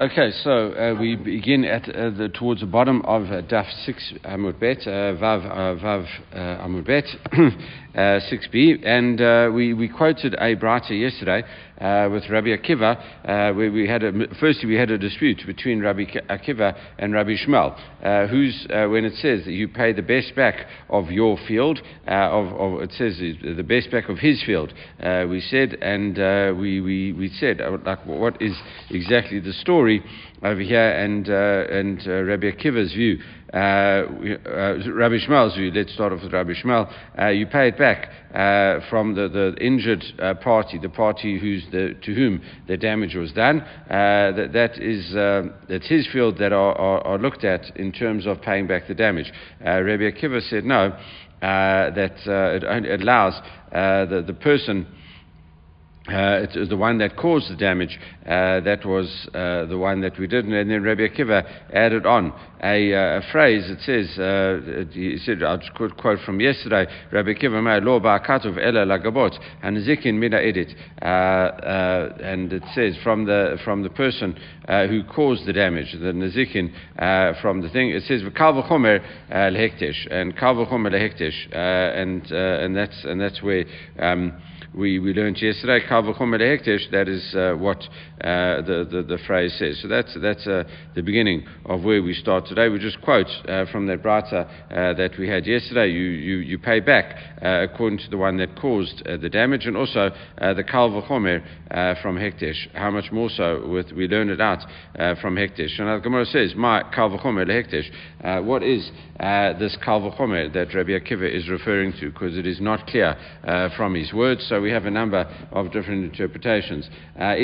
Okay, so uh, we begin at uh, the, towards the bottom of uh, Daf 6 Amud Bet, uh, Vav, uh, Vav uh, Amud Bet, Uh, 6b, and uh, we, we quoted a brata yesterday uh, with Rabbi Akiva, where we had a, firstly we had a dispute between Rabbi Akiva and Rabbi Shmuel, who's, when it says that you pay the best back of your field, of, of, it says the best back of his field, we said, and we, we, we said, like, what is exactly the story? over here and, uh, and uh, Rabbi Akiva's view. Uh, uh, Rabbi Shmuel's view, let's start off with Rabbi Shmuel, uh, you pay it back uh, from the, the injured uh, party, the party who's the, to whom the damage was done. Uh, that, that is, that's his field that are, are, are, looked at in terms of paying back the damage. Rabbi Akiva said no, that it allows the, the person uh, the one that caused the damage. Uh, that was uh, the one that we did. And then Rabbi Akiva added on a, uh, a phrase. It says, uh, he said, I'll quote, quote from yesterday, Rabbi Akiva, my law ba'akatov ela lagabot, and zikin mina edit. Uh, and it says, from the, from the person who caused the damage, the nazikin, from the thing, it says, kal v'chomer lehekdesh, and kal v'chomer lehekdesh, and, and, that's, and that's where um, we, we learned yesterday, that is uh, what uh, the, the, the, phrase says. So that's, that's uh, the beginning of where we start today. We just quote uh, from that brata uh, that we had yesterday. You, you, you pay back uh, according to the one that caused the damage, and also the kal v'chomer from hekdesh. How much more so with we learned it out from hekdesh. And the Gemara says, "My kal v'chomer lehekdesh." What is this kal v'chomer that Rabbi Akiva is referring to? Because it is not clear from his words. So we have a number of different interpretations. Uh,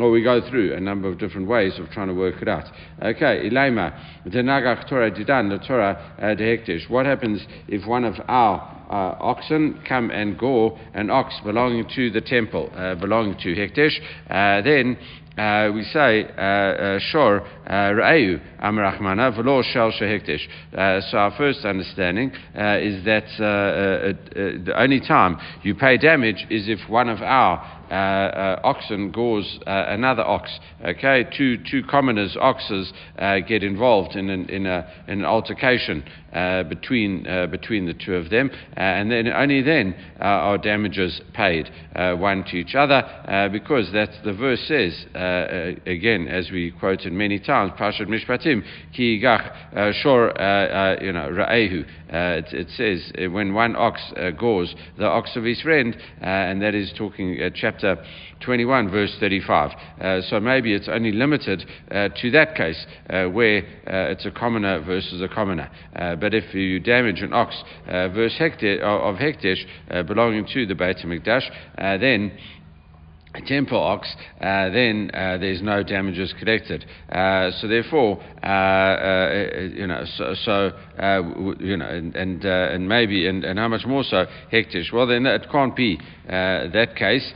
or we go through a number of different ways of trying to work it out. Okay, Ilaima, Denagach Torah Didan, the Torah uh, Dehekdesh. What happens if one of our uh, oxen come and gore an ox belonging to the temple, uh, belonging to Hekdesh, uh, then uh, we say uh, uh, shor ra'eu amrachmana v'lo shel shehekdesh. So our first understanding is that the only time you pay damage is if one of our uh, uh, oxen gores uh, another ox. Okay, two two commoners' oxes uh, get involved in an, in, a, in an altercation uh, between uh, between the two of them, and then only then are damages paid one to each other, because that's the verse says again, as we quoted many times, Parshat Mishpatim, Ki Gach Shor, you know, Ra'ehu. It, it, says when one ox gores the ox of his friend, and that is talking chapter chapter 21, verse 35. Uh, so maybe it's only limited uh, to that case uh, where it's a commoner versus a commoner. But if you damage an ox verse hekdesh, of hekdesh belonging to the Beit HaMikdash, then a temple ox, uh, then uh, there's no damages collected. Uh, so therefore, you know, so, so uh, you know, and and, and maybe and, and how much more so hektish. Well, then it can't be that case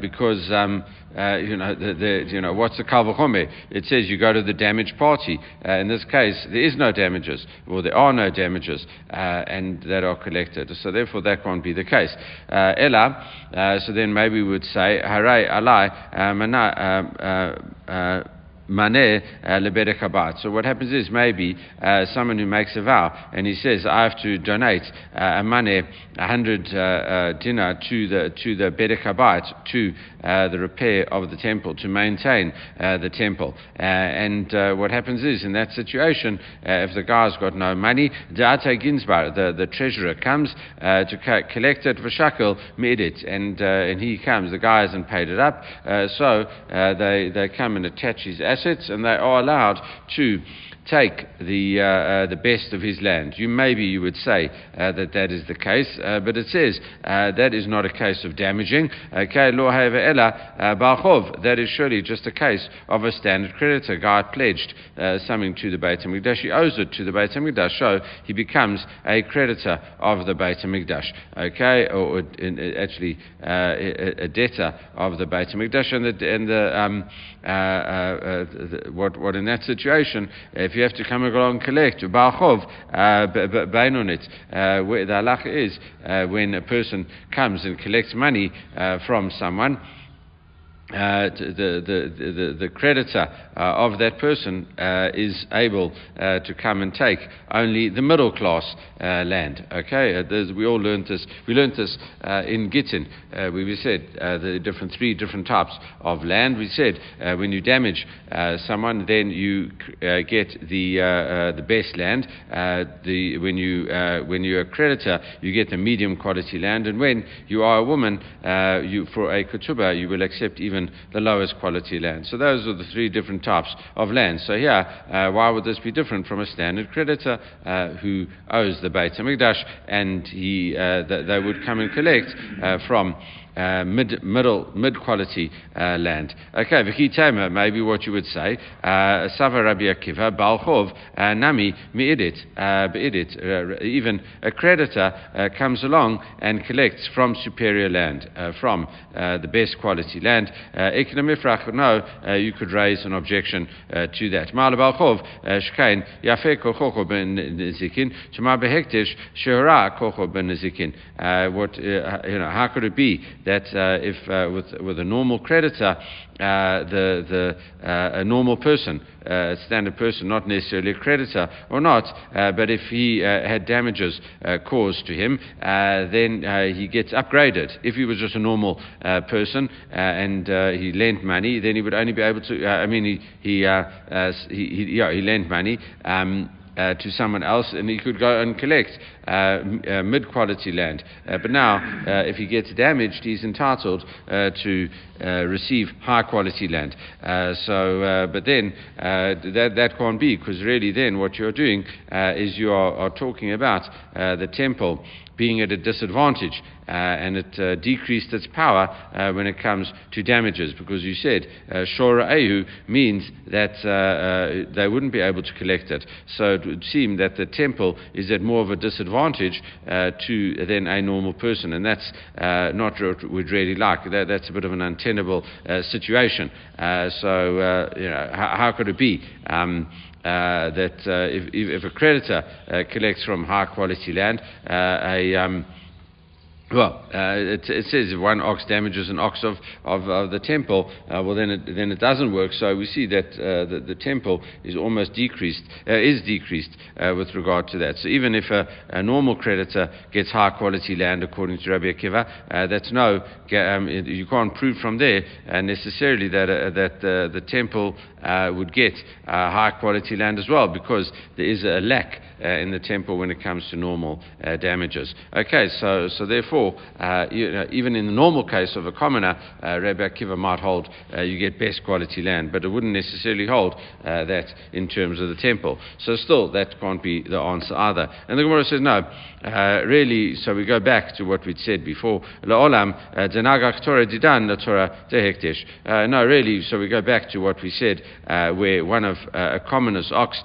because. Um, uh, you know, the, the, you know, what's the kalvachome? It says you go to the damaged party. Uh, in this case, there is no damages, or there are no damages, uh, and that are collected. So therefore, that can't be the case. Uh, Ella, uh, so then maybe we would say, Hare alai maneh uh, So what happens is maybe uh, someone who makes a vow and he says, I have to donate uh, a money, a hundred uh, uh, dinar to the to the bedek to uh, the repair of the temple, to maintain the temple. and what happens is in that situation, if the guy's got no money, Date Ginsbar, the, the treasurer comes to collect it for shakel midit, and and he comes. The guy hasn't paid it up, so they they come and attach his and they are allowed to take the, uh, uh, the best of his land. You maybe you would say uh, that that is the case, uh, but it says that is not a case of damaging. That is surely just a case of a standard creditor. Guy pledged something to the Beit Hamikdash. He owes it to the Beit Hamikdash, so he becomes a creditor of the Beit Hamikdash. Okay, or, or actually a, a, debtor of the Beit Hamikdash, and the, and the, um, the what what in that situation if you have to come along and collect, Ba'achov, uh, uh, where the halacha is uh, when a person comes and collects money from someone uh, the, the, the, the, creditor uh, of that person uh, is able uh, to come and take only the middle class uh, land. Okay, uh, we all learned this. We learned this in Gittin, we said the different three different types of land. We said when you damage someone, then you get the the best land. the when you when you're a creditor, you get the medium quality land, and when you are a woman, you for a ketubah, you will accept even even the lowest quality land. So those are the three different types of land. So here, uh, why would this be different from a standard creditor uh, who owes the Beit HaMikdash and he, uh, th- they would come and collect uh, from uh, mid, middle, mid quality uh, land. Okay, v'chitema, maybe what you would say, uh, Sava Rabbi Akiva, Balchov, uh, Nami, Mi'idit, uh, Be'idit. Uh, even a creditor uh, comes along and collects from superior land, from the best quality land. Ekna no, you could raise an objection to that. Ma'ala Balchov, Shkain, Yafe Kochocho ben Zikin, Shema Behektish, Shehra Kocho ben Zikin. What, you know, how could it be that uh, if uh, with, with a normal creditor, uh, the, the, uh, a normal person, uh, a standard person, not necessarily a creditor or not, but if he had damages caused to him, then he gets upgraded. If he was just a normal person and he lent money, then he would only be able to, I mean, he, he, he, he, yeah, he lent money. Um, uh, to someone else and he could go and collect uh, uh, mid quality land. Uh, but now, uh, if he gets damaged, he's entitled to receive high quality land. so, but then that, that can't be because really, then what you're doing is you are, are talking about the temple being at a disadvantage, uh, and it uh, decreased its power uh, when it comes to damages, because you said uh, Shora Ehu means that uh, uh, they wouldn't be able to collect it. So it would seem that the temple is at more of a disadvantage to than a normal person, and that's not what we'd really like. That, that's a bit of an untenable situation. so, you know, how, how, could it be? Um, that uh, if, if, a creditor uh, collects from high quality land, a um, well, uh, it, it, says if one ox damages an ox of, of, of the temple, uh, well then it, then it doesn't work. So we see that uh, the, the, temple is almost decreased, uh, is decreased uh, with regard to that. So even if a, a, normal creditor gets high quality land according to Rabbi Akiva, uh, that's no, um, you can't prove from there necessarily that that the temple would get high quality land as well because there is a lack in the temple when it comes to normal damages. Okay, so so therefore uh, you know, even in the normal case of a commoner, uh, Rabbi Akiva might hold uh, you get best quality land, but it wouldn't necessarily hold uh, that in terms of the temple. So still, that can't be the answer either. And the Gemara says, no, uh, really, so we go back to what we'd said before. La'olam, uh, denagach Torah didan, la Torah tehektish. No, really, so we go back to what we said, where one of a commoner's ox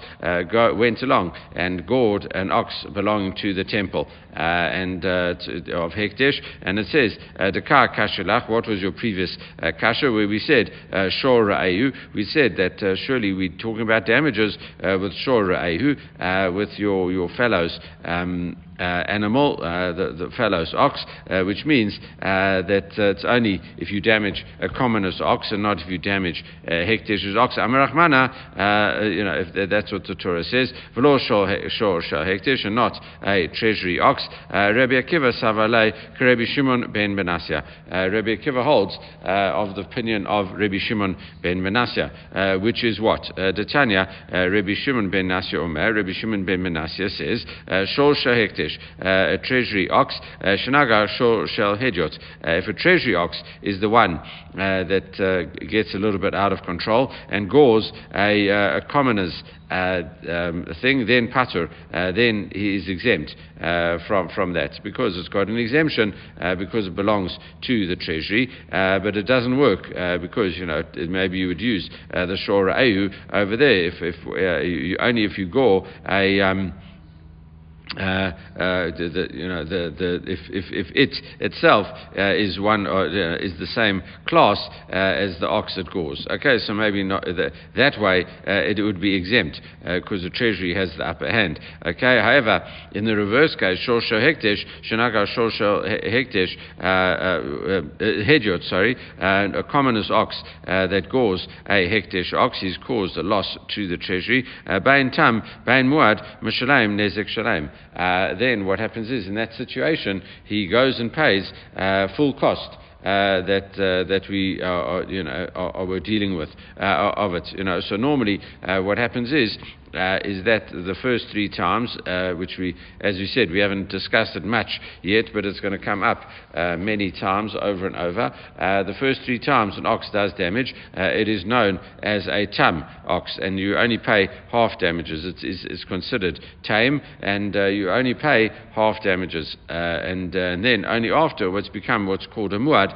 go, went along and gored an ox belonging to the temple. and to, of Hekdesh, and it says, uh, Dekar Kashalach, what was your previous uh, Kasha, where we said, uh, Shor we said that uh, surely we're talking about damages uh, with Shor uh, with your, your fellows. Um, uh, Uh, animal, uh, the, the fellow's ox, uh, which means uh, that uh, it's only if you damage a commoner's ox and not if you damage uh, Hekdesh's ox. Amarachmana, you know, if that's what the Torah says, v'lo shor hekdesh, and not a treasury ox. Rabbi Akiva savalei Rabbi Shimon ben Menasya. Rabbi Akiva holds of the opinion of Rabbi Shimon ben Menasya, which is what? Detanya, Rabbi Shimon ben Nasya Omer, Rabbi Shimon ben Menasya says, shor hekdesh uh, a treasury ox, uh, Shanagar Shel Hedjot. Uh, if a treasury ox is the one that gets a little bit out of control and gores a, a commoner's uh, um, thing, then patur, uh, then he is exempt uh, from, from that because it's got an exemption because it belongs to the treasury, but it doesn't work because you know maybe you would use the shora ayu over there if, if you, only if you gore a um, uh, uh, the, the, you know, the, the, if, if, if it itself uh, is one or, uh, is the same class uh, as the ox that gores. Okay, so maybe not the, that way uh, it would be exempt because the treasury has the upper hand. Okay, however, in the reverse case, shorsho hekdesh, shenaga shorsho hekdesh, hedyot, sorry, a commoner's ox that gores a hekdesh ox, he's caused a loss to the treasury. Bain tam, bain muad, mishalem nezek shalem uh, then what happens is in that situation he goes and pays uh, full cost. Uh, that uh, that we are, you know are, are, dealing with uh, of it you know so normally what happens is uh, is that the first three times, uh, which we, as we said, we haven't discussed it much yet, but it's going to come up uh, many times over and over. Uh, the first three times an ox does damage, uh, it is known as a tam ox, and you only pay half damages. It's, it's, it's considered tame, and uh, you only pay half damages, and, and, then only after what's become what's called a muad,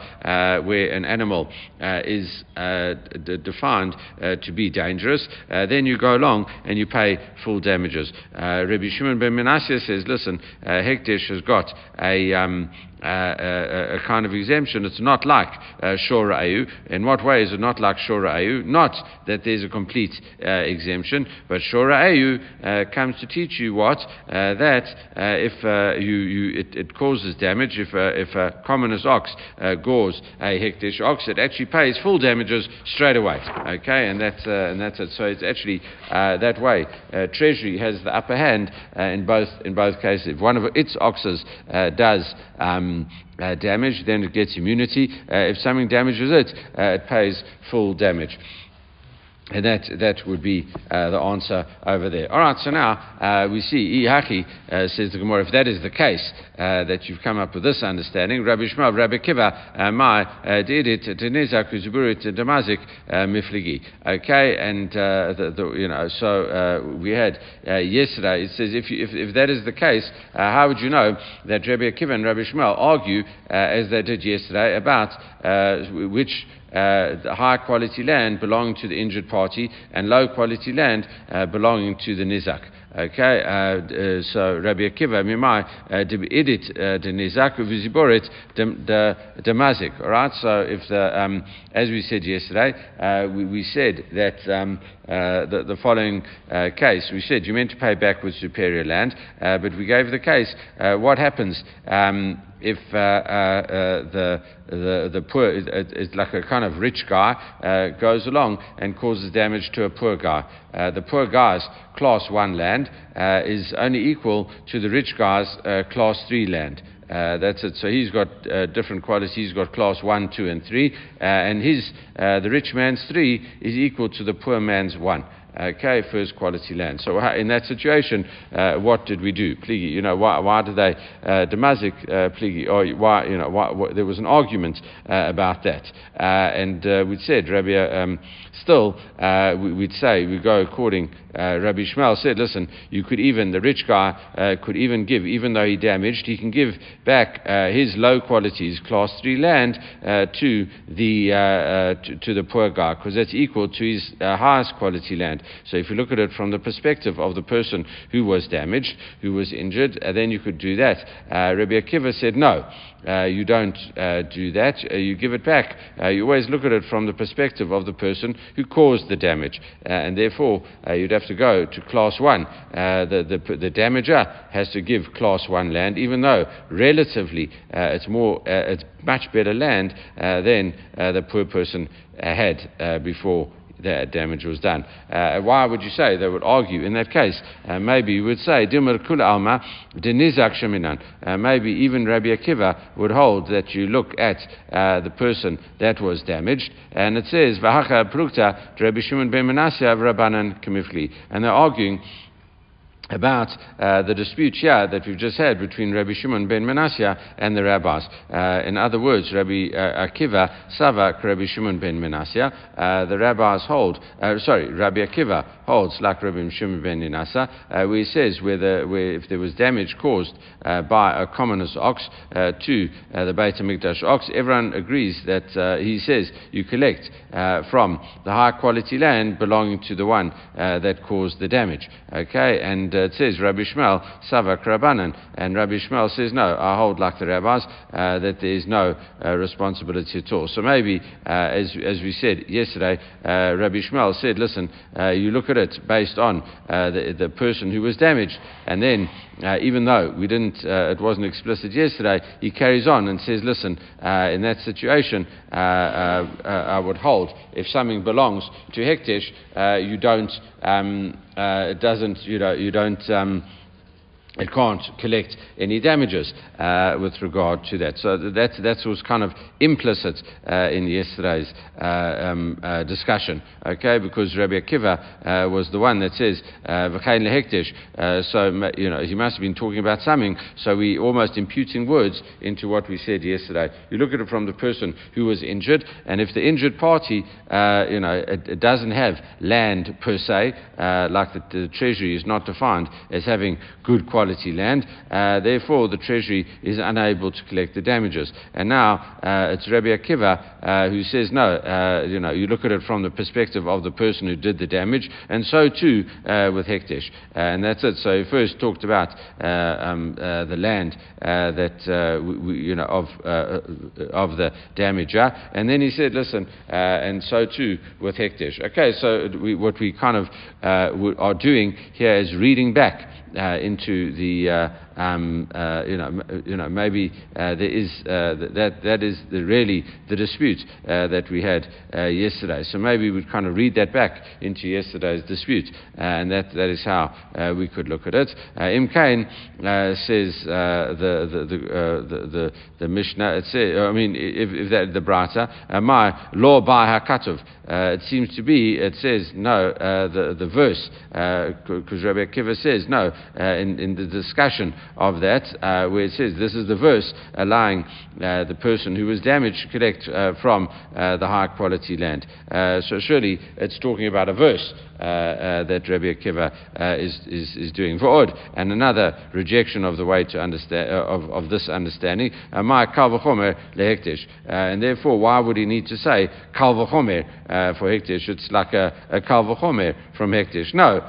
where an animal is d- defined to be dangerous, then you go along and you you pay full damages. Uh, Rabbi Shimon ben Menashe says, listen, uh, Hekdesh has got a, um, a, a, kind of exemption. It's not like uh, Ayu. In what way is it not like Shora Ayu? Not that there's a complete uh, exemption, but Shora Ayu uh, comes to teach you what? Uh, that uh, if uh, you, you, it, it, causes damage, if, if a commoner's ox gores a hekdesh ox, it actually pays full damages straight away. Okay, and that's, and that's it. So it's actually that way. Treasury has the upper hand in, both, in both cases. If one of its oxes does um, uh, damage, then it gets immunity. Uh, if something damages it, uh, it pays full damage. And that, that would be uh, the answer over there. All right, so now uh, we see, Ihaki uh, says the Gemara, if that is the case, uh, that you've come up with this understanding, Rabbi Shmuel, Rabbi Kiva, uh, my, uh, did it, Tenizak, Uzuburit, Damazik, Mifligi. Okay, and, the, the, you know, so we had yesterday, it says, if, you, if, if that is the case, how would you know that Rabbi Kiva and Rabbi Shmuel argue, as they did yesterday, about which uh, high quality land belonging to the injured party and low quality land uh, belonging to the nizak. Okay, uh, uh, so Rabbi Akiva, Mimai, uh, edit the Nizak Viziborit the Mazik. All right, so if the, um, as we said yesterday, we, we, said that um, the, the, following case, we said you meant to pay back with superior land, but we gave the case. what happens um, if the, the, the poor, it's like a kind of rich guy, goes along and causes damage to a poor guy? the poor guy's class 1 land uh, is only equal to the rich guy's uh, class 3 land. Uh, that's it. So he's got uh, different qualities. He's got class one, two, and three, uh, and his uh, the rich man's three is equal to the poor man's one. Okay, first quality land. So in that situation, uh, what did we do? Pligi, you know, why, why did they uh, demazik uh, pligi? Or why, you know, why, why, there was an argument uh, about that, uh, and uh, we'd said Rabbi. Um, still, uh, we, would say we go according. Rabbi Shmuel said, listen, you could even the rich guy could even give, even though he damaged, he can give back his low qualities, class three land, to the to, to, the poor guy because that's equal to his highest quality land. So if you look at it from the perspective of the person who was damaged, who was injured, uh, then you could do that. Uh, Rabbi Akiva said, no, uh, you don't uh, do that. Uh, you give it back. Uh, you always look at it from the perspective of the person who caused the damage. and therefore, you'd have to go to class one. the, the, the damager has to give class one land, even though relatively it's more, it's much better land than the poor person had before that damage was done. Uh, why would you say they would argue in that case? Uh, maybe you would say Dimar Kul Alma Denizak Sheminan. Uh, maybe even Rabbi Akiva would hold that you look at uh, the person that was damaged, and it says Vahacha Prukta Rabbi Shimon ben Manasseh Rabbanan and they're arguing about uh, the dispute here that we've just had between Rabbi Shimon ben Manasseh and the rabbis. Uh, in other words, Rabbi uh, Akiva Savak Rabbi Shimon ben Manasseh. Uh, the rabbis hold, uh, sorry, Rabbi Akiva holds like Rabbi Shimon ben Manasseh, uh, where he says where, the, where if there was damage caused by a commoner's ox to the Beit HaMikdash ox, everyone agrees that he says you collect from the high quality land belonging to the one that caused the damage. Okay, and Uh, it says Rabbi Shmuel Savak Rabbanan, and Rabbi Shmuel says no, I hold like the rabbis uh, that there is no uh, responsibility at all. So maybe, uh, as as we said yesterday, uh, Rabbi Shmuel said, listen, uh, you look at it based on uh, the the person who was damaged, and then even though we didn't, it wasn't explicit yesterday, he carries on and says, listen, in that situation, I would hold if something belongs to Hekdesh, you don't. Um, uh, it doesn't, you know, you don't. Um, it can't collect any damages uh, with regard to that. So that, that was kind of implicit uh, in yesterday's uh, um, uh, discussion, okay, because Rabbi Akiva uh, was the one that says, uh, uh, so, you know, he must have been talking about something, so we almost imputing words into what we said yesterday. You look at it from the person who was injured, and if the injured party, you know, it, it, doesn't have land per se, like the, the treasury is not defined as having good quality land. Uh, therefore, the Treasury is unable to collect the damages. And now uh, it's Rabbi Akiva uh, who says, no, uh, you know, you look at it from the perspective of the person who did the damage, and so too uh, with Hekdesh. Uh, and that's it. So he first talked about um, the land that, we, you know, of, of the damager, and then he said, listen, and so too with Hekdesh. Okay, so we, what we kind of are doing here is reading back uh, into the uh, um, uh, you know, m- you know, maybe uh, there is uh, that that is the, really the dispute uh, that we had uh, yesterday. So maybe we'd kind of read that back into yesterday's dispute, and that, that is how we could look at it. Im Kain says the the the, the, the, the Mishnah. It I mean, if, if that the Brata, my law by Hakatov. it seems to be. It says no. the the verse because Rabbi Akiva says no in in the discussion of that, uh, where it says this is the verse allowing uh, the person who was damaged to collect uh, from uh, the high quality land. Uh, so surely it's talking about a verse uh, that Rabbi Akiva is, is, is doing. For Od, and another rejection of the way to understand, of, of this understanding, my kalvachomer lehekdesh. And therefore, why would he need to say kalvachomer for hekdesh? It's like a, a kalvachomer from hekdesh. No,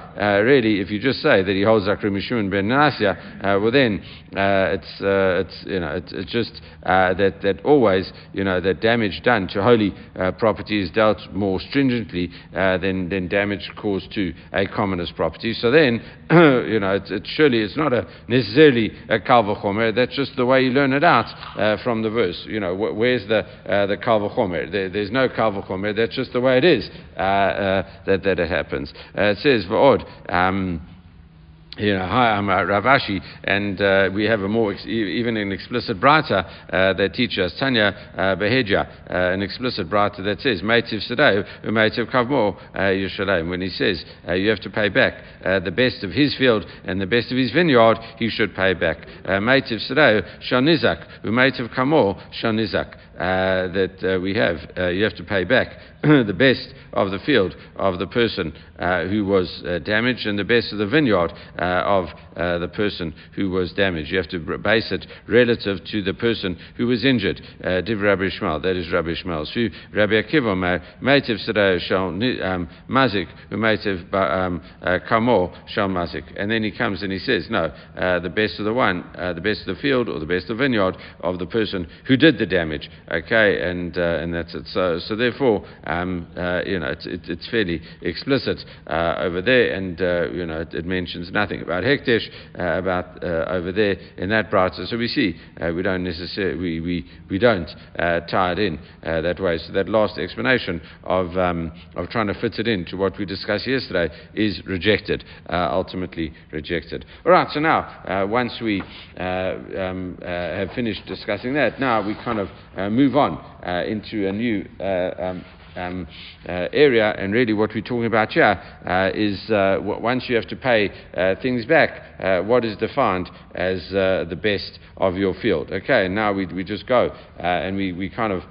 really, if you just say that he holds Zakri Mishun ben Nasya, well then it's, it's, you know, it's, it's just that, that always, you know, that damage done to holy property is dealt more stringently than, than damage caused to a commoner's property. So then, you know, it's, it's, surely it's not a necessarily a kalvachomer. That's just the way you learn it out uh, from the verse. You know, wh- where's the uh, the kalvachomer? There, there's no kalvachomer. That's just the way it is uh, uh that that it happens. Uh, it says v'od. Um, you know, hi, I'm uh, Rav Ashi, and uh, we have a more, ex- even an explicit brata uh, that teaches Tanya uh, Beheja, uh, an explicit brata that says, Meitiv Sadeh, Meitiv Kavmo uh, Yerushalayim. When he says uh, you have to pay back the best of his field and the best of his vineyard, he should pay back. Meitiv Sadeh, Shanizak, Meitiv Kamo, Shanizak. That we have, you have to pay back the best of the field of the person uh, who was uh, damaged and the best of the vineyard uh, of uh, the person who was damaged. You have to base it relative to the person who was injured. Uh, Div Rabbi Shmuel, that is Rabbi Shmuel. So Rabbi Akiva, Meitiv Sadeh Shal um, Mazik, Meitiv um, uh, Kamo Shal Mazik. And then he comes and he says, no, the best of the one, the best of the field or the best of the vineyard of the person who did the damage. Okay, and, and that's it. So, so therefore, um, you know, it's, it's fairly explicit uh, over there, and uh, you know, it, it, mentions nothing about Hekdesh, uh, about over there in that brata. So we see we don't necessarily we, we, we don't tie it in that way. So that last explanation of um, of trying to fit it into what we discussed yesterday is rejected, ultimately rejected. All right. So now, once we um, have finished discussing that, now we kind of move on into a new um, um, uh, area. And really, what we're talking about here uh, is uh, once you have to pay uh, things back, uh, what is defined as uh, the best of your field. Okay, now we, we just go and we, we kind of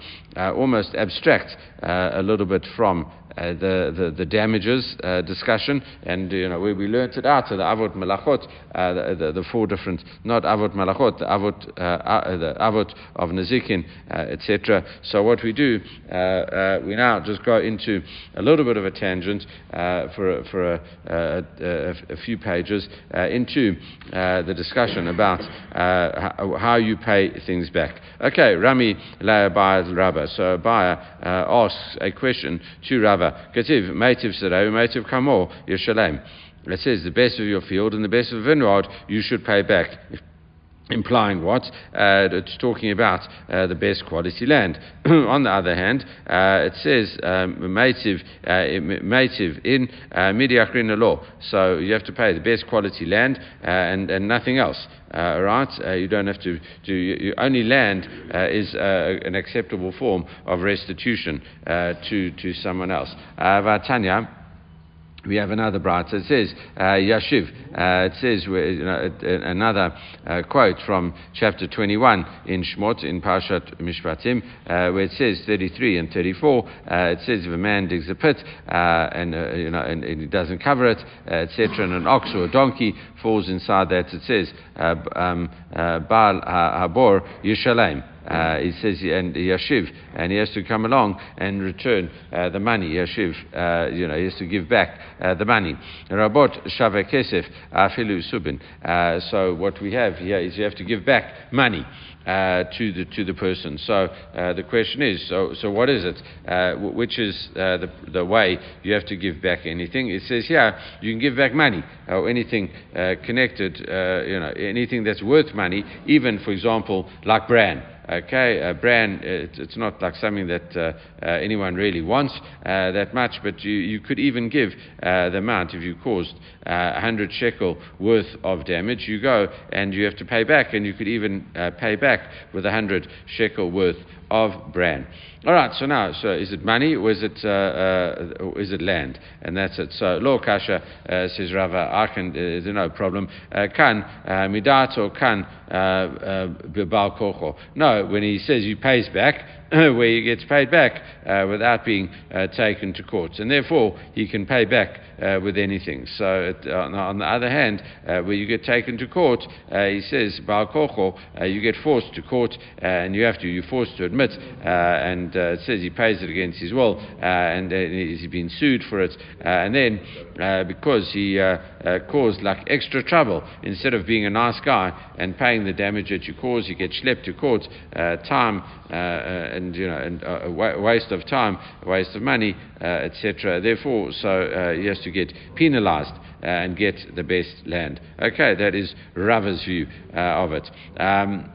almost abstract a little bit from uh, the, the, the damages uh, discussion, and you know where we learnt it out of the avot malachot, uh, the, the, the, four different, not avot malachot, the avot, uh, uh the avot of nazikin, uh, etc. So what we do, uh, we now just go into a little bit of a tangent for for a, a, a, a few pages into the discussion about how, how, you pay things back. Okay, Rami la Rabba. So Abaye asks a question to Rava. Ketiv, Meitiv Sereu, Meitiv Kamo, Yerushalayim. It says the best of your field and the best of the vineyard you should pay back. Implying what? Uh, it's talking about uh, the best quality land. On the other hand, uh, it says mative um, in uh, midiachrin law. So you have to pay the best quality land uh, and, and nothing else. Uh, right? Uh, you don't have to do. You, only land uh, is uh, an acceptable form of restitution uh, to to someone else. Vatanya we have another brata. It says uh, Yashiv. Uh, it says know, another uh, quote from chapter 21 in Shmot in Parshat Mishpatim, uh, where it says 33 and 34. Uh, it says if a man digs a pit uh, and you know and, and, he doesn't cover it, etc., and an ox or a donkey falls inside that, it says um, Baal Habor Yishalem. Uh, he says, and Yashiv, and he has to come along and return uh, the money. Yashiv, uh, you know, he has to give back uh, the money. Rabot Shava Kesef Afilu Subin. Uh, so what we have here is you have to give back money. To the to the person. So the question is, so so what is it? Uh, which is the the way you have to give back anything? It says yeah, you can give back money or anything connected, you know, anything that's worth money, even for example like bran. Okay, uh, bran, it, it's not like something that uh, uh, anyone really wants uh, that much, but you, you could even give uh, the amount if you caused uh, 100 shekel worth of damage. You go and you have to pay back, and you could even pay back with 100 shekel worth of bran. All right, so now, so is it money or is it, uh, uh, is it land? And that's it. So, lo kasha, uh, says Rava, I can, uh, no problem. Uh, kan, uh, midat or kan, bibal kocho. No, when he says he pays back, where he gets paid back uh, without being uh, taken to court. And therefore, he can pay back uh, with anything. So, it, on, the other hand, uh, where you get taken to court, uh, he says, Baal Kocho, uh, you get forced to court and you have to, you're forced to admit. and it says he pays it against his will and he's been sued for it. and then, because he caused like extra trouble, instead of being a nice guy and paying the damage that you cause, you get schlepped to court, time and you know, and uh, a waste of time, a waste of money, uh, etc. Therefore, so uh, he has to get penalized uh, and get the best land. Okay, that is Rava's view of it. Um,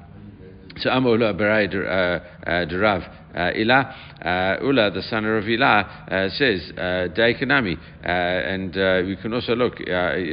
so Amula Berai Derav. Uh, Ilah, uh, Ula, the son of Ilah, uh, says, uh, Daikanami. Uh, and uh, we can also look, you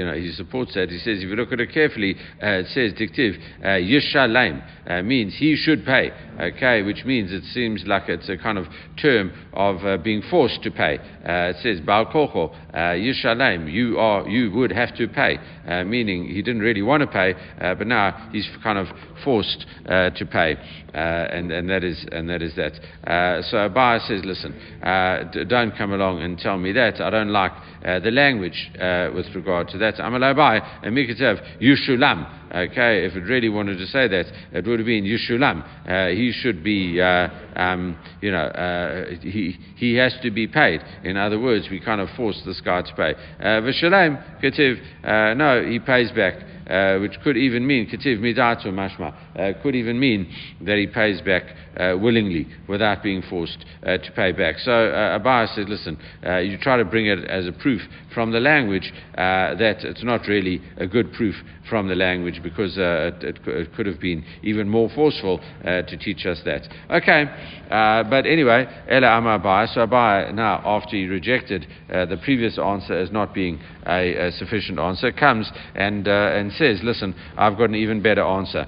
know, he supports that. He says, if you look at it carefully, it says, Dictive, Yishalaim, means he should pay, okay, which means it seems like it's a kind of term of being forced to pay. it says, Baal Kocho, Yishalaim, you, are, you would have to pay, meaning he didn't really want to pay, but now he's kind of forced to pay. and, and, that is, and that is that. Uh, so Abai says, listen, uh, d- don't come along and tell me that. I don't like uh, the language uh, with regard to that. Amal Abai, and Mikatev, Yushulam. Okay, if it really wanted to say that, it would have been Yushulam. Uh, he should be, uh, um, you know, he, he has to be paid. In other words, we kind of force this guy to pay. V'shalem, Ketiv, no, he pays back uh, which could even mean, Ketiv Midatu Mashma, uh, could even mean that he pays back uh, willingly without being forced uh, to pay back. So uh, Abai said, listen, uh, you try to bring it as a proof from the language that it's not really a good proof from the language because it, it, it, could have been even more forceful to teach us that. Okay, but anyway, Ela Amar so Abai now, after he rejected the previous answer as not being a, a sufficient answer, comes and, and says, listen, I've got an even better answer.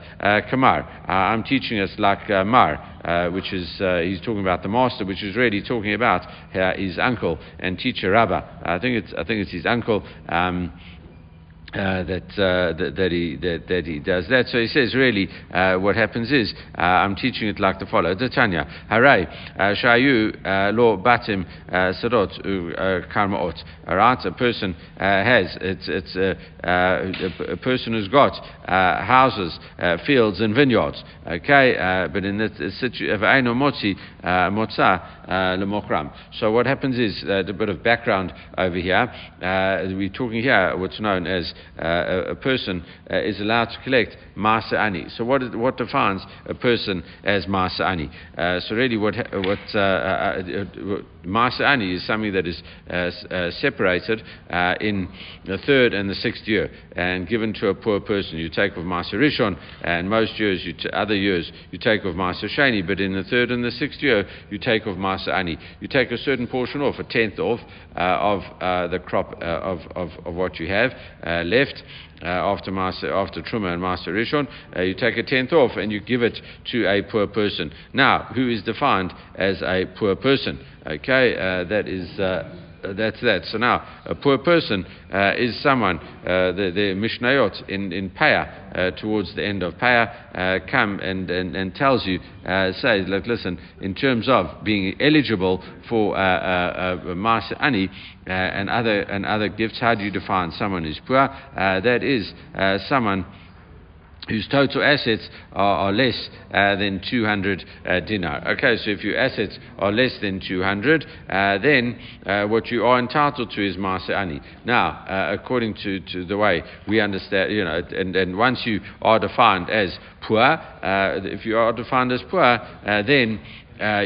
Kamar, I'm teaching us like Mar. Uh, which is uh, he's talking about the master, which is really talking about uh, his uncle and teacher Rabba. I think it's I think it's his uncle. Um, uh, that, uh, that, that, he, that, that, he does that. So he says, really, uh, what happens is, uh, I'm teaching it like the follow. Tanya, Haray, uh, Shayu, uh, Lo Batim, uh, Sadot, uh, Karmaot. Alright, a person has, it's, it's a, a, person who's got houses, fields, and vineyards. Okay, but in the situation of Motzi, Motza, Lemokram. So what happens is, a bit of background over here, we're talking here what's known as Uh, a, a, person uh, is allowed to collect Maaser Ani. So, what, is, what defines a person as Maaser Ani? Uh, so, really, what, what uh, uh, uh Maaser Ani is something that is uh, separated in the third and the sixth year and given to a poor person. You take of Maaser Rishon, and most years, you t- other years, you take of Maaser Shani, but in the third and the sixth year, you take of Maaser Ani. You take a certain portion off, a tenth off of the crop of, of, of, what you have left uh, after master, after Truma and Maaser Rishon, uh, you take a tenth off and you give it to a poor person. Now, who is defined as a poor person? Okay, uh, that is. Uh, that's that. So now, a poor person uh, is someone, uh, the, the Mishnayot in, in Paya, uh, towards the end of Paya, uh, come and, and, and tells you, uh, says, look, listen, in terms of being eligible for uh, uh, Maaser Ani and, other, and other gifts, how do you define someone who's poor? that is someone whose total assets are, are less uh, than 200 uh, dinar. Okay, so if your assets are less than 200, uh, then uh, what you are entitled to is Maaser Ani. Now, uh, according to, to the way we understand, you know, and, and once you are defined as poor, uh, if you are defined as poor, then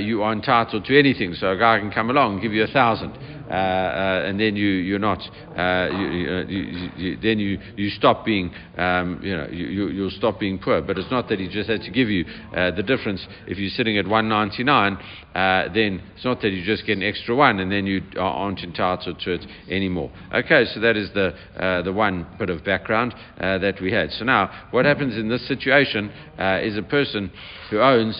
you are entitled to anything. So a guy can come along and give you a thousand. Uh, uh, and then you you're not uh, uh, you, you, you, then you you stop being um, you know you you'll stop being poor. But it's not that he just had to give you uh, the difference. If you're sitting at 199, uh, then it's not that you just get an extra one and then you aren't entitled to it anymore. Okay, so that is the the one bit of background that we had. So now what happens in this situation is a person who owns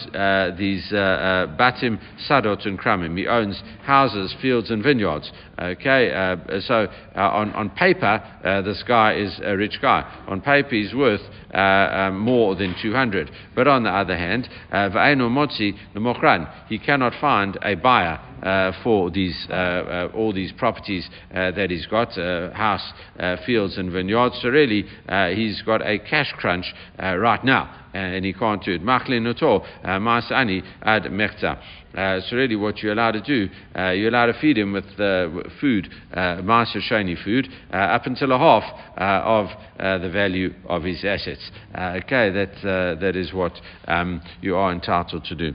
these batim sadot and kramim. He owns houses, fields, and vineyards. Okay, uh, so uh, on, on paper, uh, this guy is a rich guy. On paper, he's worth um, more than 200. But on the other hand, he cannot find a buyer for these, uh, uh, all these properties that he's got, house, fields, and vineyards. So really, he's got a cash crunch right now and he can't do it. Machlin uto, masani ad mechta. So really, what you're allowed to do, uh, you're allowed to feed him with uh, food, uh, master shiny food, uh, up until a half of the value of his assets. okay, that that is what um, you are entitled to do.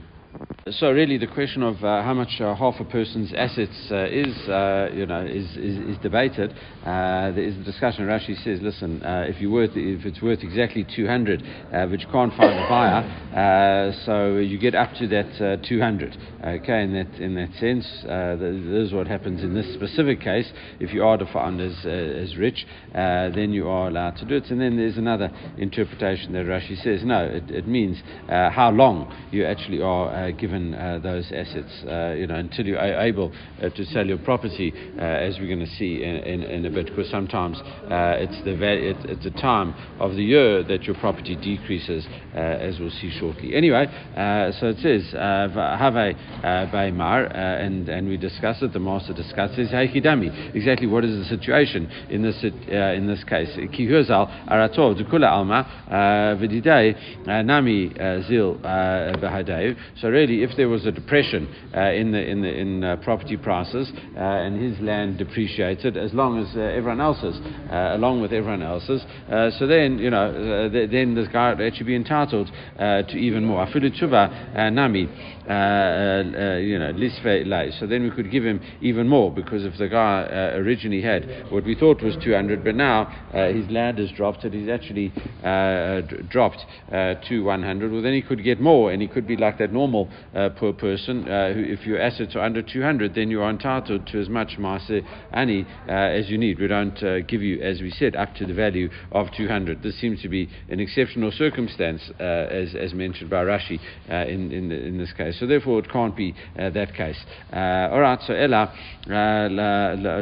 So really, the question of uh, how much uh, half a person's assets uh, is, uh, you know, is, is, is debated. Uh, there is a discussion. Rashi says, listen, uh, if you worth, if it's worth exactly 200, but you can't find a buyer, so you get up to that 200. Okay, in that in that sense, this is what happens in this specific case. If you are defined as as rich, then you are allowed to do it. And then there's another interpretation that Rashi says, no, it, it means how long you actually are given uh, those assets, uh, you know, until you're able uh, to sell your property, uh, as we're going to see in, in, in, a bit, because sometimes uh, it's the va- it's the time of the year that your property decreases, uh, as we'll see shortly. Anyway, so it says have a baymar, and and we discuss it. The master discusses haikidami. Exactly what is the situation in this in this case? Ki aratov dekula alma v'didei nami zil. So really if there was a depression uh, in the in the in uh, property prices uh, and his land depreciated, as long as everyone else's, along with everyone else's, so then you know th- then this guy would actually be entitled to even more. Afilu nami, you know, lisve lay. So then we could give him even more because if the guy originally had what we thought was 200, but now his land has dropped, and he's actually d- dropped to 100. Well, then he could get more, and he could be like that normal uh, poor person. Uh, who, if your assets are under 200, then you are entitled to as much Maaser Ani uh, as you need. We don't uh, give you, as we said, up to the value of 200. This seems to be an exceptional circumstance, uh, as, as mentioned by Rashi in, in, in, this case. So therefore, it can't be uh, that case. Uh, all right, so Ella, uh,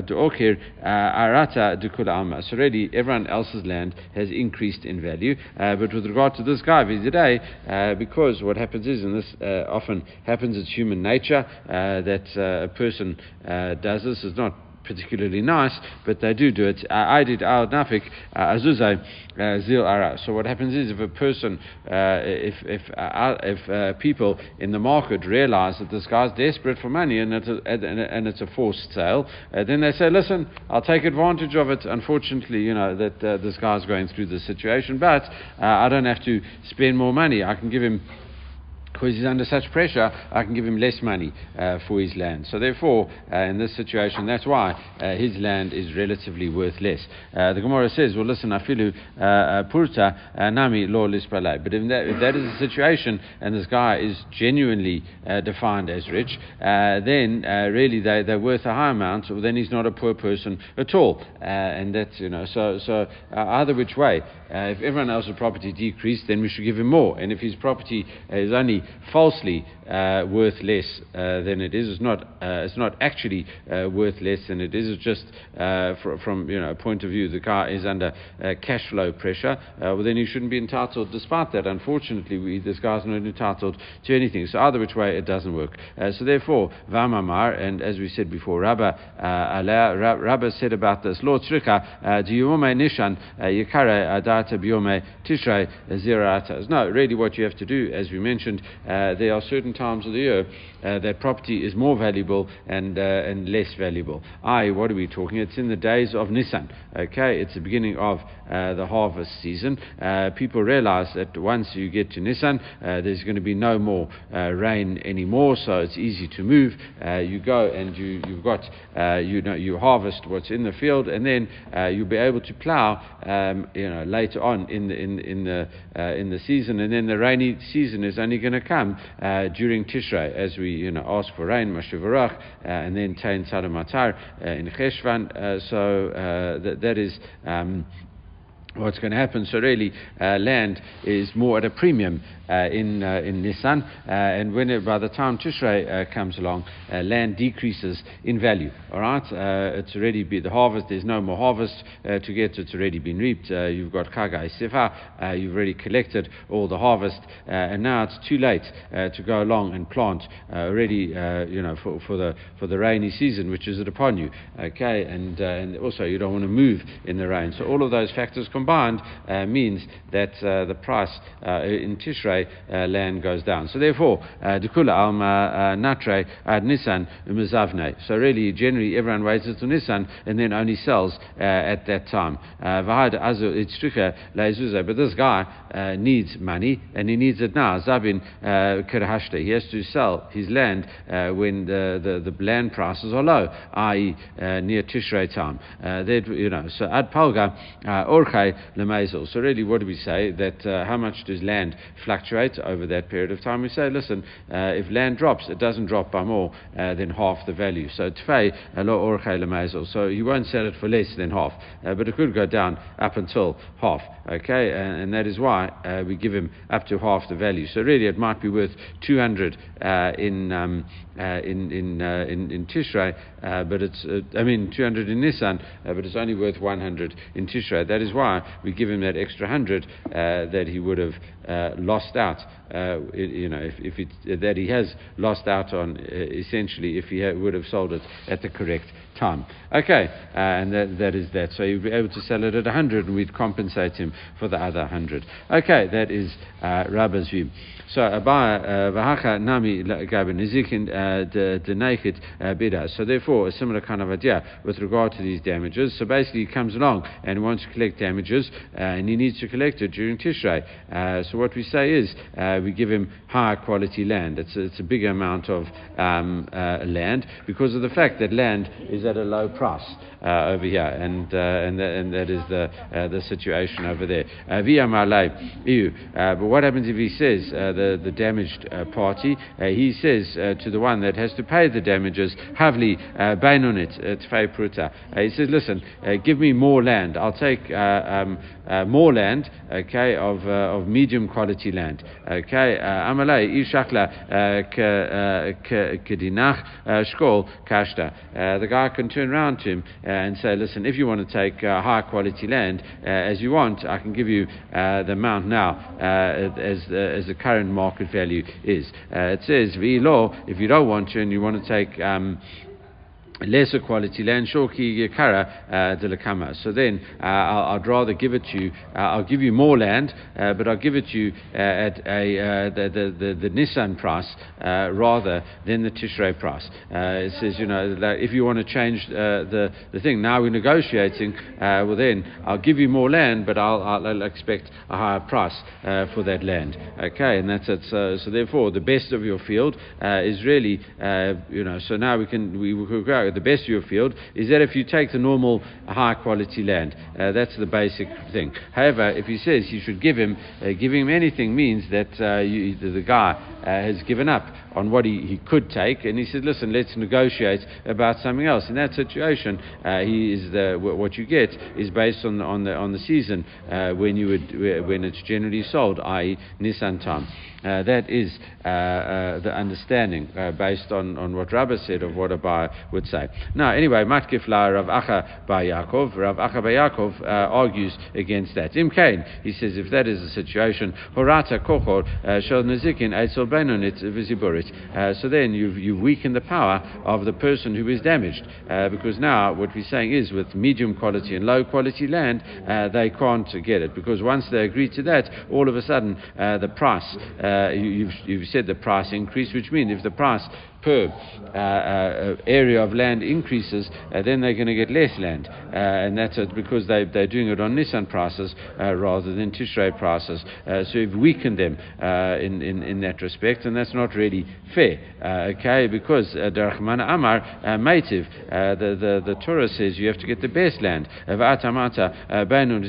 duokir Arata Dukula So really, everyone else's land has increased in value. but with regard to this guy, today, because what happens is, and this often happens, it's human nature that a person does this, is not particularly nice, but they do do it. Uh, I did al nafik uh, azuzai uh, zil ara. So what happens is if a person, if if if people in the market realize that this guy's desperate for money and it's a, and it's a forced sale, then they say, listen, I'll take advantage of it. Unfortunately, you know that this guy's going through this situation, but I don't have to spend more money. I can give him because he's under such pressure, I can give him less money uh, for his land. So therefore, uh, in this situation, that's why uh, his land is relatively worth less. Uh, the Gemara says, well, listen, afilu uh, uh, purta nami lo lispalai. But if that, if that is the situation, and this guy is genuinely defined as rich, then really they, they're worth a high amount, or then he's not a poor person at all. and that's, you know, so, so either which way, if everyone else's property decreased, then we should give him more. And if his property is only falsely uh, worth less uh, than it is. It's not, uh, it's not actually uh, worth less than it is. It's just uh, fr- from you know, a point of view, the car is under uh, cash flow pressure. well, then you shouldn't be entitled, despite that. Unfortunately, we, this guy's not entitled to anything. So either which way, it doesn't work. so therefore, Vamamar, and as we said before, Rabba, uh, Rabba said about this, Lord Srika, Diyume Nishan, Yikare Adata Biome Tishrei Ziratas. No, really what you have to do, as we mentioned, there are certain times of the year uh, that property is more valuable and, uh, and less valuable. I, what are we talking? It's in the days of Nissan. Okay, it's the beginning of uh, the harvest season. Uh, people realize that once you get to Nissan, uh, there's going to be no more uh, rain anymore, so it's easy to move. you go and you, you've got, you know, you harvest what's in the field, and then you'll be able to plow, um, you know, later on in the, in, in the, in the season, and then the rainy season is only going to come during Tishrei as we you know, ask for rain, Mashivarach, uh, and then Tain Salamatar uh, in Cheshvan. Uh, so uh, that, that is um, what's going to happen. So really, uh, land is more at a premium uh, in uh, in Nisan, uh, and when it, by the time Tishrei uh, comes along, uh, land decreases in value. All right, it's already been the harvest. There's no more harvest to get. It's already been reaped. you've got Chagai Sifa. you've already collected all the harvest, and now it's too late to go along and plant already. you know, for, for the for the rainy season, which is upon you. Okay, and and also you don't want to move in the rain. So all of those factors combined uh, means that uh, the price uh, in Tishrei uh, land goes down. So therefore, uh, Dukula alma um, uh, natre ad Nisan umazavne. So really, generally, everyone waits until Nisan and then only sells at that time. But this guy needs money and he needs it now. Zabin kerhashte. He has to sell his land when the, the, the land prices are low, i.e., near Tishrei time. that, you know, so ad palga orchai lemezel. So really, what do we say? That how much does land fluctuate? over that period of time, we say, listen, uh, if land drops, it doesn't drop by more uh, than half the value. So tfei lo orchei So you won't sell it for less than half, uh, but it could go down up until half. Okay, and, and that is why uh, we give him up to half the value. So really, it might be worth 200 uh, in, um, uh, in in in in Tishrei, but it's I mean 200 in Nisan, but it's only worth 100 in Tishrei. That is why we give him that extra hundred that he would have lost out, uh, you know, if, if it, that he has lost out on uh, essentially if he ha- would have sold it at the correct time. Okay, uh, and that, that is that. So you'd be able to sell it at 100 and we'd compensate him for the other 100. Okay, that is uh, Rabba's view. So Abaye uh, Vahacha Nami Gaben Nizikin uh, the naked uh, bida. So therefore, a similar kind of idea with regard to these damages. So basically, he comes along and wants to collect damages, and he needs to collect it during Tishrei. so what we say is we give him higher quality land. It's a, it's a bigger amount of um, land because of the fact that land is at a low price uh, over here, and, uh, and, that, and that is the, uh, the situation over there. Uh, via Uh, but what happens if he says, uh, the, the damaged uh, party, he says to the one that has to pay the damages, Havli Bainunit Pruta. He says, listen, give me more land. I'll take um, more land, okay, of, of medium quality land. Okay, Amalei Ishakla Kedinach Shkol Kashta. The guy can turn around to him and say, listen, if you want to take uh, high quality land uh, as you want, I can give you uh, the amount now as, as the current market value is. it says, law, if you don't want to and you want to take um, lesser quality land, shoki yakara uh, de la So then uh, i would rather give it to you. Uh, I'll give you more land, uh, but I'll give it to you uh, at a uh, the, the, the, the Nissan price rather than the Tishrei price. it says, you know, if you want to change the the thing, now we're negotiating. well, then I'll give you more land, but I'll, I'll, expect a higher price for that land. Okay, and that's it. So, so therefore, the best of your field is really, you know. So now we can we, we could the best of your field is that if you take the normal high quality land, uh, that's the basic thing. However, if he says you should give him, uh, giving him anything means that uh, you, the, guy uh, has given up on what he, he could take, and he said, "Listen, let's negotiate about something else." In that situation, uh, he is the, what you get is based on the, on the on the season when you would when it's generally sold, i.e., Nissan time. Uh, that is uh, uh, the understanding based on, on what Rabbi said of what a buyer would say. Now, anyway, Matkifla Rav Acha Bar Yaakov, Rav Acha Bar Yaakov uh, argues against that. Im Kain, he says, if that is the situation, Horata Kochor uh, Shel Nezikin Benonit Viziburit. Uh, so then you've, you've weakened the power of the person who is damaged, uh, because now what we're saying is with medium quality and low quality land, they can't get it, because once they agree to that, all of a sudden the price uh, you, have you've said the price increase, which means if the price per uh, uh, area of land increases, uh, then they're going to get less land. Uh, and that's because they, they're doing it on Nissan prices uh, rather than Tishrei prices. Uh, so you've weakened them in, in, in that respect, and that's not really fair, okay? Because Darachman Amar Maitiv, the, the, the Torah says you have to get the best land. Of Atamata uh Bainun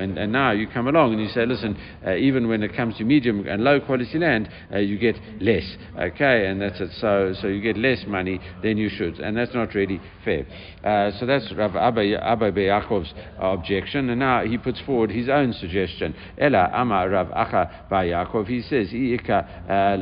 and, and now you come along and you say, listen, even when it comes to medium and low quality land, you get less, okay? And that's So, so you get less money than you should, and that's not really fair. Uh, so that's Rav Abba, Abba objection, and now he puts forward his own suggestion. Ella Ama Rav Acha Ba Yaakov. He says, uh,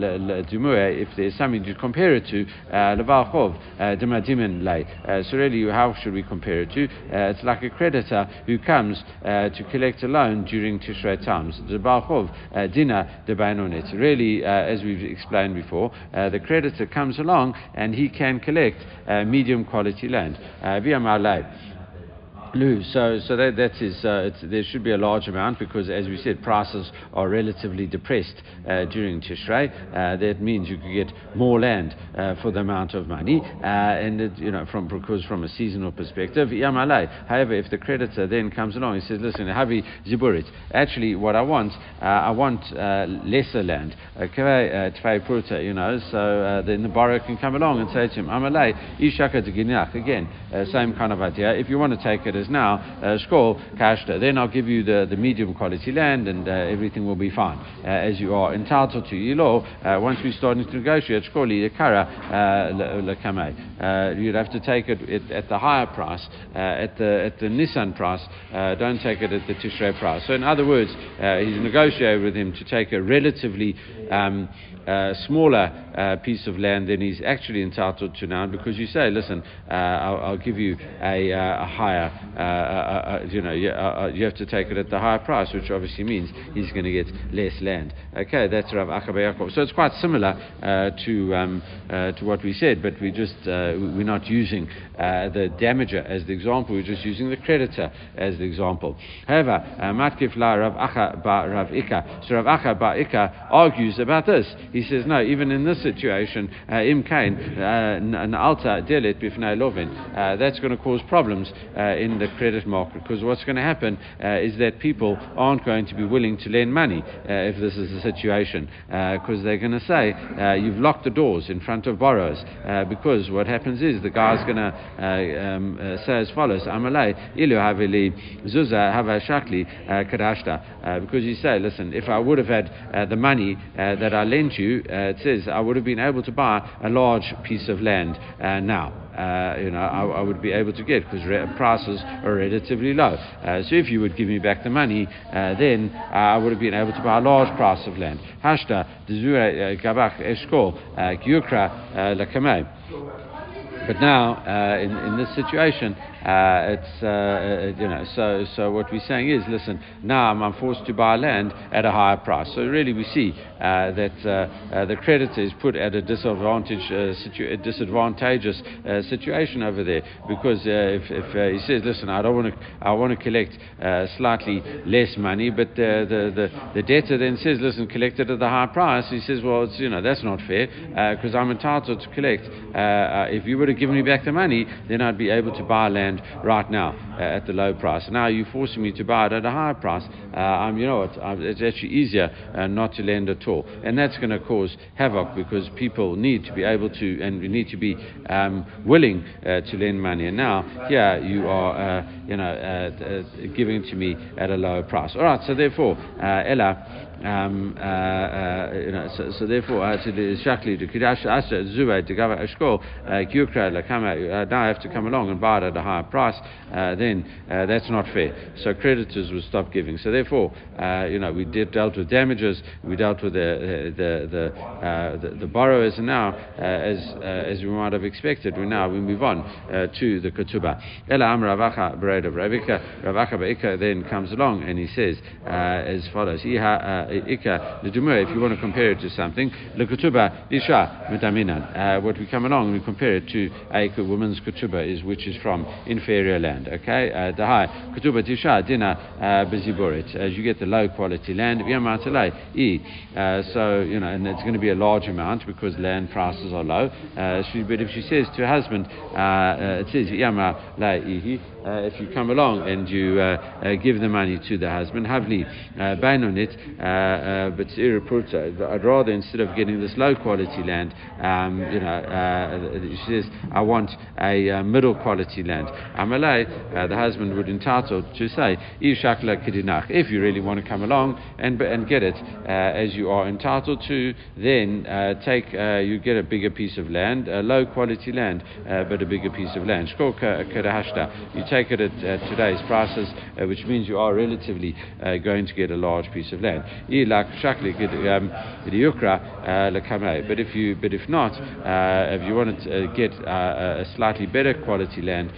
if there's something to compare it to, uh, Levalchov Demadimin Lay. So really, how should we compare it to? Uh, it's like a creditor who comes to collect a loan during Tishrei times. The Balchov Dina de Bainonet. Really, as we've explained before, the creditor comes along and he can collect uh, medium quality land. Uh, Lou, so so that that is uh, there should be a large amount because, as we said, prices are relatively depressed uh, during Tishrei. Uh, that means you could get more land uh, for the amount of money, uh, and it, you know from because from a seasonal perspective, yamalei. However, if the creditor then comes along and says, "Listen, havi ziburit, actually, what I want, uh, I want lesser land." Okay, you know. So then the borrower can come along and say to him, "Amalei ishaka Again, same kind of idea. If you want to take it is now, uh, Skol, Kashta, then I'll give you the, the medium quality land and uh, everything will be fine, uh, as you are entitled to. Ilo, uh, once we start to negotiate, Skoli, Kara, uh, you'd have to take it at, at the higher price, at, the, at the Nissan price, don't take it at the Tishrei price. So, in other words, he's negotiated with him to take a relatively um, uh, smaller uh, piece of land than he's actually entitled to now because you say, listen, uh, I'll, I'll, give you a, uh, a higher, uh, uh, you know, you, you, have to take it at the higher price, which obviously means he's going to get less land. Okay, that's Rav Akabayakov. So it's quite similar to um, to what we said, but we just we're not using the damager as the example. We're just using the creditor as the example. However, Matkif la Rav Acha ba Rav Ika. So Rav Acha ba Ika argues about this. He says, no, even in this situation, uh, im kain, uh, an alta delit bifnei lovin, uh, that's going to cause problems uh, in the credit market because what's going to happen is that people aren't going to be willing to lend money if this is the situation because they're going to say, you've locked the doors in front of borrowers because what happens is the guy's going to um, say as follows, Amalei, ilu havili zuza hava shakli kadashta, because you say, listen, if I would have had uh, the money uh, that I lent you, uh, it says I would have been able to buy a large piece of land uh, now. Uh, you know, I, I, would be able to get because re- prices are relatively low. Uh, so if you would give me back the money, then I would have been able to buy a large price of land. Hashta gabach eshkol lakamei. But now, uh, in, in this situation, uh, it's, uh, uh, you know, so, so what we're saying is, listen, now I'm forced to buy land at a higher price. So really we see uh, that uh, the creditor is put at a disadvantage, situ- disadvantageous situation over there because if, if he says, listen, I don't want to, I want to collect slightly less money, but the, the, the, debtor then says, listen, collect it at the high price. He says, well, it's, you know, that's not fair because I'm entitled to collect. if you would have given me back the money, then I'd be able to buy land right now uh, at the low price. Now you're forcing me to buy it at a higher price. Uh, I'm, you know what, it's actually easier uh, not to lend at all. And that's going to cause havoc because people need to be able to and we need to be um, willing to lend money. And now here you are, you know, giving to me at a lower price. All right, so therefore, Ella. Um, uh, uh, you know, so, so therefore, uh, shakli to kidash asha zuwa to gava ashko gyukra. Now I have to come along and buy it at a higher price. Uh, then uh, that's not fair. So creditors will stop giving. So therefore, uh, you know, we did, dealt with damages. We dealt with the the the, the, the borrowers, and now, as as we might have expected, we now we move on to the ketubah. Ela am Ravacha Bereda Ravika Ravacha then comes along and he says as follows. Ika, if you want to compare it to something, Isha. Uh, what we come along and we compare it to a woman's Ketubah is which is from inferior land. Okay, uh, the high Kutuba Tisha Dina uh, Beziborit, as you get the low quality land. Uh, so you know, and it's going to be a large amount because land prices are low. Uh, she, but if she says to her husband, uh, it says Yama La uh, if you come along and you uh, uh, give the money to the husband, have havli uh, ban on it, uh, uh, but I'd rather instead of getting this low quality land, um, you know, she says, I want a middle quality land. Amalei, the husband would entitle to say, if you really want to come along and, and get it as you are entitled to, then take you get a bigger piece of land, a low quality land, but a bigger piece of land. You take it at, at today's prices, uh, which means you are relatively uh, going to get a large piece of land. Um, uh, but if you, but if not, uh, if you want to uh, get a slightly better quality land,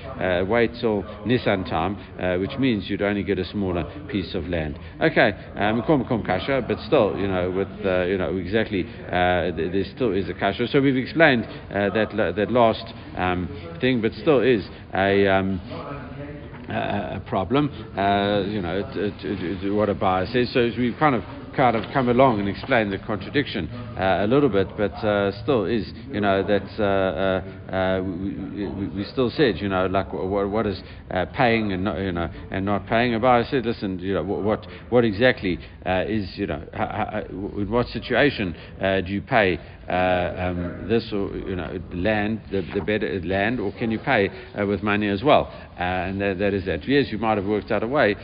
wait till Nissan time, which means you'd only get a smaller piece of land. Okay, um, kasha, but still, you know, with you know exactly, there still is a kasha. So we've explained that that last um, thing, but still is a um, a problem. Uh, you know, what a buyer says. So we've kind of kind of come along and explain the contradiction uh, a little bit, but uh, still is, you know, that uh, uh, uh we, we, we, still said, you know, like what, what is uh, paying and not, you know, and not paying. And I said, listen, you know, what what exactly is, you know, how, how, in what situation do you pay um, this or you know land, the, the better land, or can you pay with money as well? and that, that is that. Yes, you might have worked out a way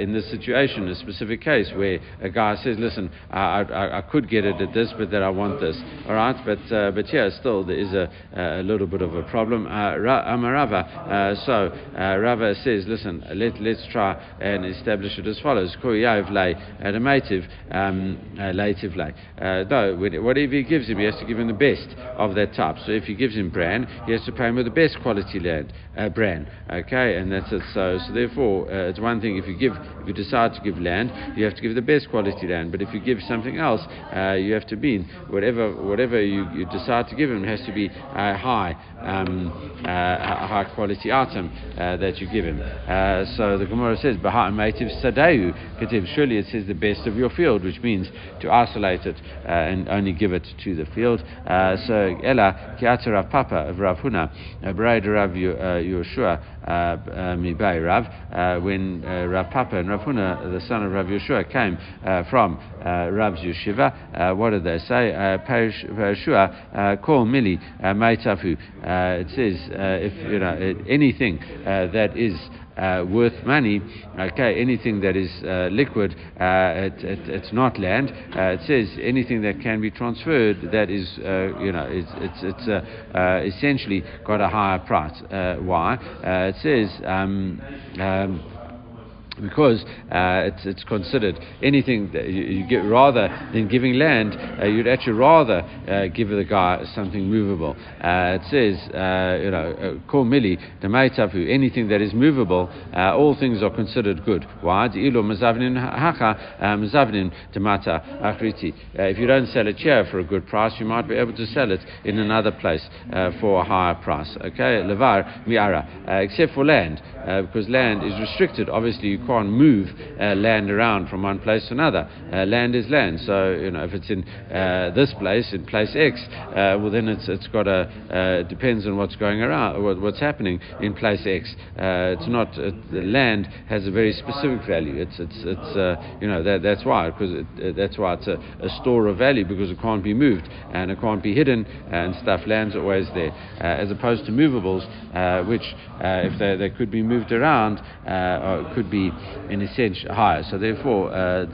in this situation, a specific case where a guy says listen, I, I, I, could get it at this, but that I want this. All right, but uh, but yeah, still there is a, a little bit of a problem. Uh, Amarava. Uh, so uh, Rava says, listen, let let's try and establish it as follows: Koyav lay at a native um, lative lay. Uh, whatever he gives him, he has to give him the best of that type. So if he gives him bran, he has to pay him with the best quality land uh, bran. Okay, and that's it. So so therefore, uh, it's one thing if you give if you decide to give land, you have to give the best quality land. But if you give something else, uh, you have to be whatever whatever you, you decide to give him has to be a high um, uh, a high quality item uh, that you give him. Uh, so the Gemara says, "Baha'amativ sadeu kativ." Surely it says the best of your field, which means to isolate it and only give it to the field. Uh, so Ella kiata Rav Papa of Rav Huna, uh, Braid Rav uh, Yoshua uh, um, Mibai Rav, when Rav Papa and Rav Huna, the son of Rav Yoshua, came from Rav's yeshiva, what did they say? Parashua call Mili Maitafu. It says if you know anything that is uh, worth money, okay, anything that is uh, liquid, uh, it, it, it's not land. Uh, it says anything that can be transferred that is, uh, you know, it's, it's, it's essentially got a higher price. why? it says. Um, um, because uh, it's, it's considered anything that you, you, get rather than giving land, uh, you'd actually rather uh, give the guy something movable. Uh, it says, uh, you know, uh, mili damaitafu, anything that is movable, all things are considered good. Why? If you don't sell it here for a good price, you might be able to sell it in another place for a higher price. Okay, levar miara, except for land, because land is restricted. Obviously, you can't move uh, land around from one place to another. Uh, land is land. So, you know, if it's in uh, this place, in place X, uh, well, then it's, it's got a, uh, depends on what's going around, what, what's happening in place X. Uh, it's not, the land has a very specific value. It's, it's, it's you know, that, that's why, because that's why it's a, a, store of value, because it can't be moved and it can't be hidden and stuff. Land's always there. as opposed to movables, which, if they, they could be moved around, or could be in a sense higher. So therefore, uh,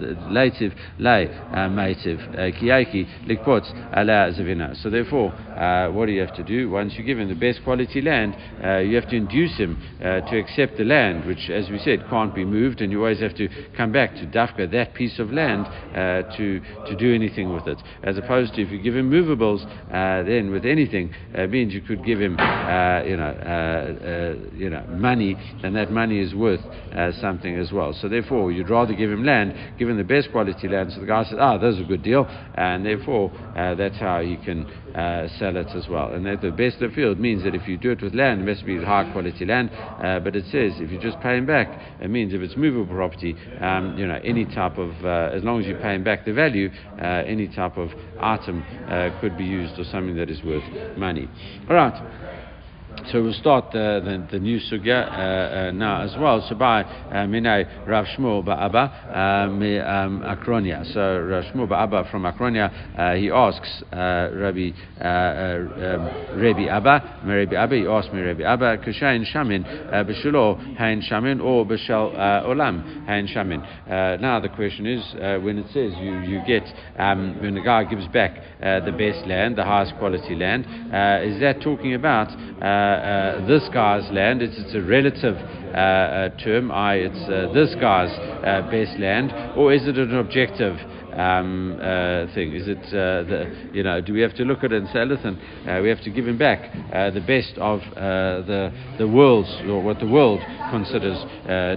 uh, mativ uh, kiyaki likpot ala zavina. So therefore, uh, what do you have to do? Once you give him the best quality land, uh, you have to induce him uh, to accept the land, which, as we said, can't be moved, and you always have to come back to dafka that piece of land to to do anything with it. As opposed to if you give him movables, then with anything means you could give him, you know, you know, money, and that money is worth something as well. So therefore, you'd rather give him land, give him the best quality land. So the guy says, ah, that's a good deal, and therefore uh, that's how he can uh, sell it as well. And that the best of field means that if you do it with land, it must be high quality land. Uh, but it says if you just pay him back, it means if it's movable property, um, you know, any type of, uh, as long as you pay him back the value, uh, any type of item uh, could be used or something that is worth money. All right. So we'll start the, the, the new sugya uh, uh, now as well. So by uh, Minay Rav Shmuel Ba'aba um, Akronia. So Rav Shmuel Ba'aba from Akronia, uh, he asks uh, Rabbi uh, um, Rabbi Abba, Rabbi Abba, he asks me Rabbi Abba, Kushain Shamin B'Shulo Hain Shamin or B'Shal Olam Hain Shamin. Now the question is when it says you you get um, when the guy gives back the best land, the highest quality land, is that talking about uh, this guy's land. It's, it's a relative uh, uh, term. I, it's this guy's best land, or is it an objective? Um, uh, thing? Is it uh, the you know? Do we have to look at it and say, listen, uh, we have to give him back uh, the best of the the world's or what the world considers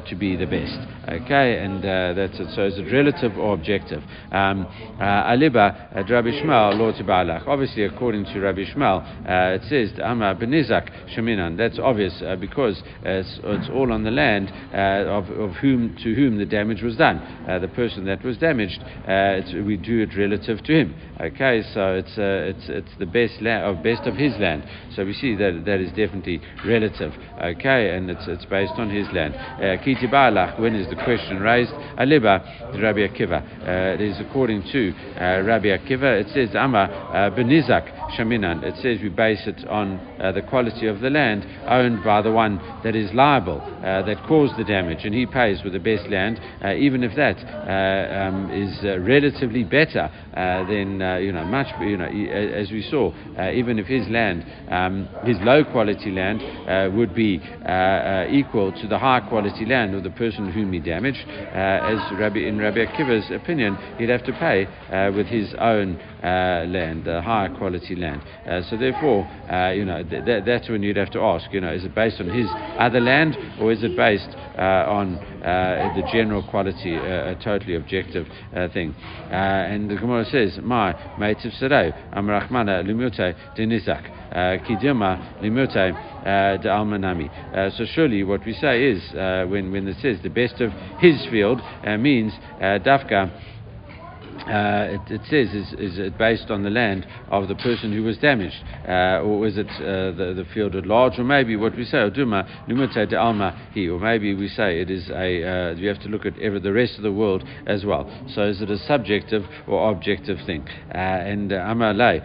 to be the best? Okay, and that's it. So is it relative or objective? Um, Aliba Rabbi Yishmael. Obviously, according to Rabbi Yishmael, it says Amar Benizak Sheminan. That's obvious because it's, it's, all on the land of, of whom to whom the damage was done. the person that was damaged uh, we do it relative to him. Okay, so it's uh, it's it's the best land of best of his land. So we see that that is definitely relative. Okay, and it's it's based on his land. Uh, Kiti uh, when is the question raised? Aliba Rabbi Akiva. Uh, it is according to uh, Rabbi Akiva. It says Ama Benizak Shaminan. It says we base it on the quality of the land owned by the one that is liable, that caused the damage, and he pays with the best land, even if that um, is relatively better uh, than uh, you know much you know as we saw uh, even if his land um, his low quality land would be equal to the high quality land of the person whom he damaged as Rabbi in Rabbi Akiva's opinion he'd have to pay with his own land the higher quality land so therefore you know th- th- that's when you'd have to ask you know is it based on his other land or is it based uh, on uh, the general quality, uh, a totally objective uh, thing? Uh, and the Gemara says, "My meitiv serei amrachmana limute denizak kidima limute de almanami." So surely, what we say is when when it says the best of his field means dafka uh, it, it, says is, is it based on the land of the person who was damaged, uh, or is it uh, the, the field at large, or maybe what we say, he, or maybe we say it is a uh, you have to look at every, the rest of the world as well. So is it a subjective or objective thing? Uh, and uh, Amar Lay.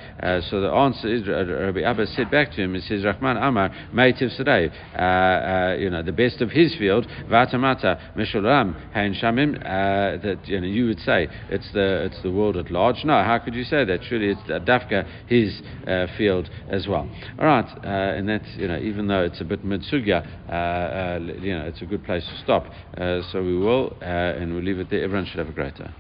so the answer is Rabbi Abba said back to him. It says Rahman Amar Meitiv Sadei. You know the best of his field Vatamata Meshulam Hein Shamim. That you know you would say it's the it's the world at large. No, how could you say that? Surely it's Dafka, his uh, field as well. All right, uh, and that's, you know, even though it's a bit midsugya, uh, you know, it's a good place to stop. So we will, and we'll leave it there. Everyone should have a great day.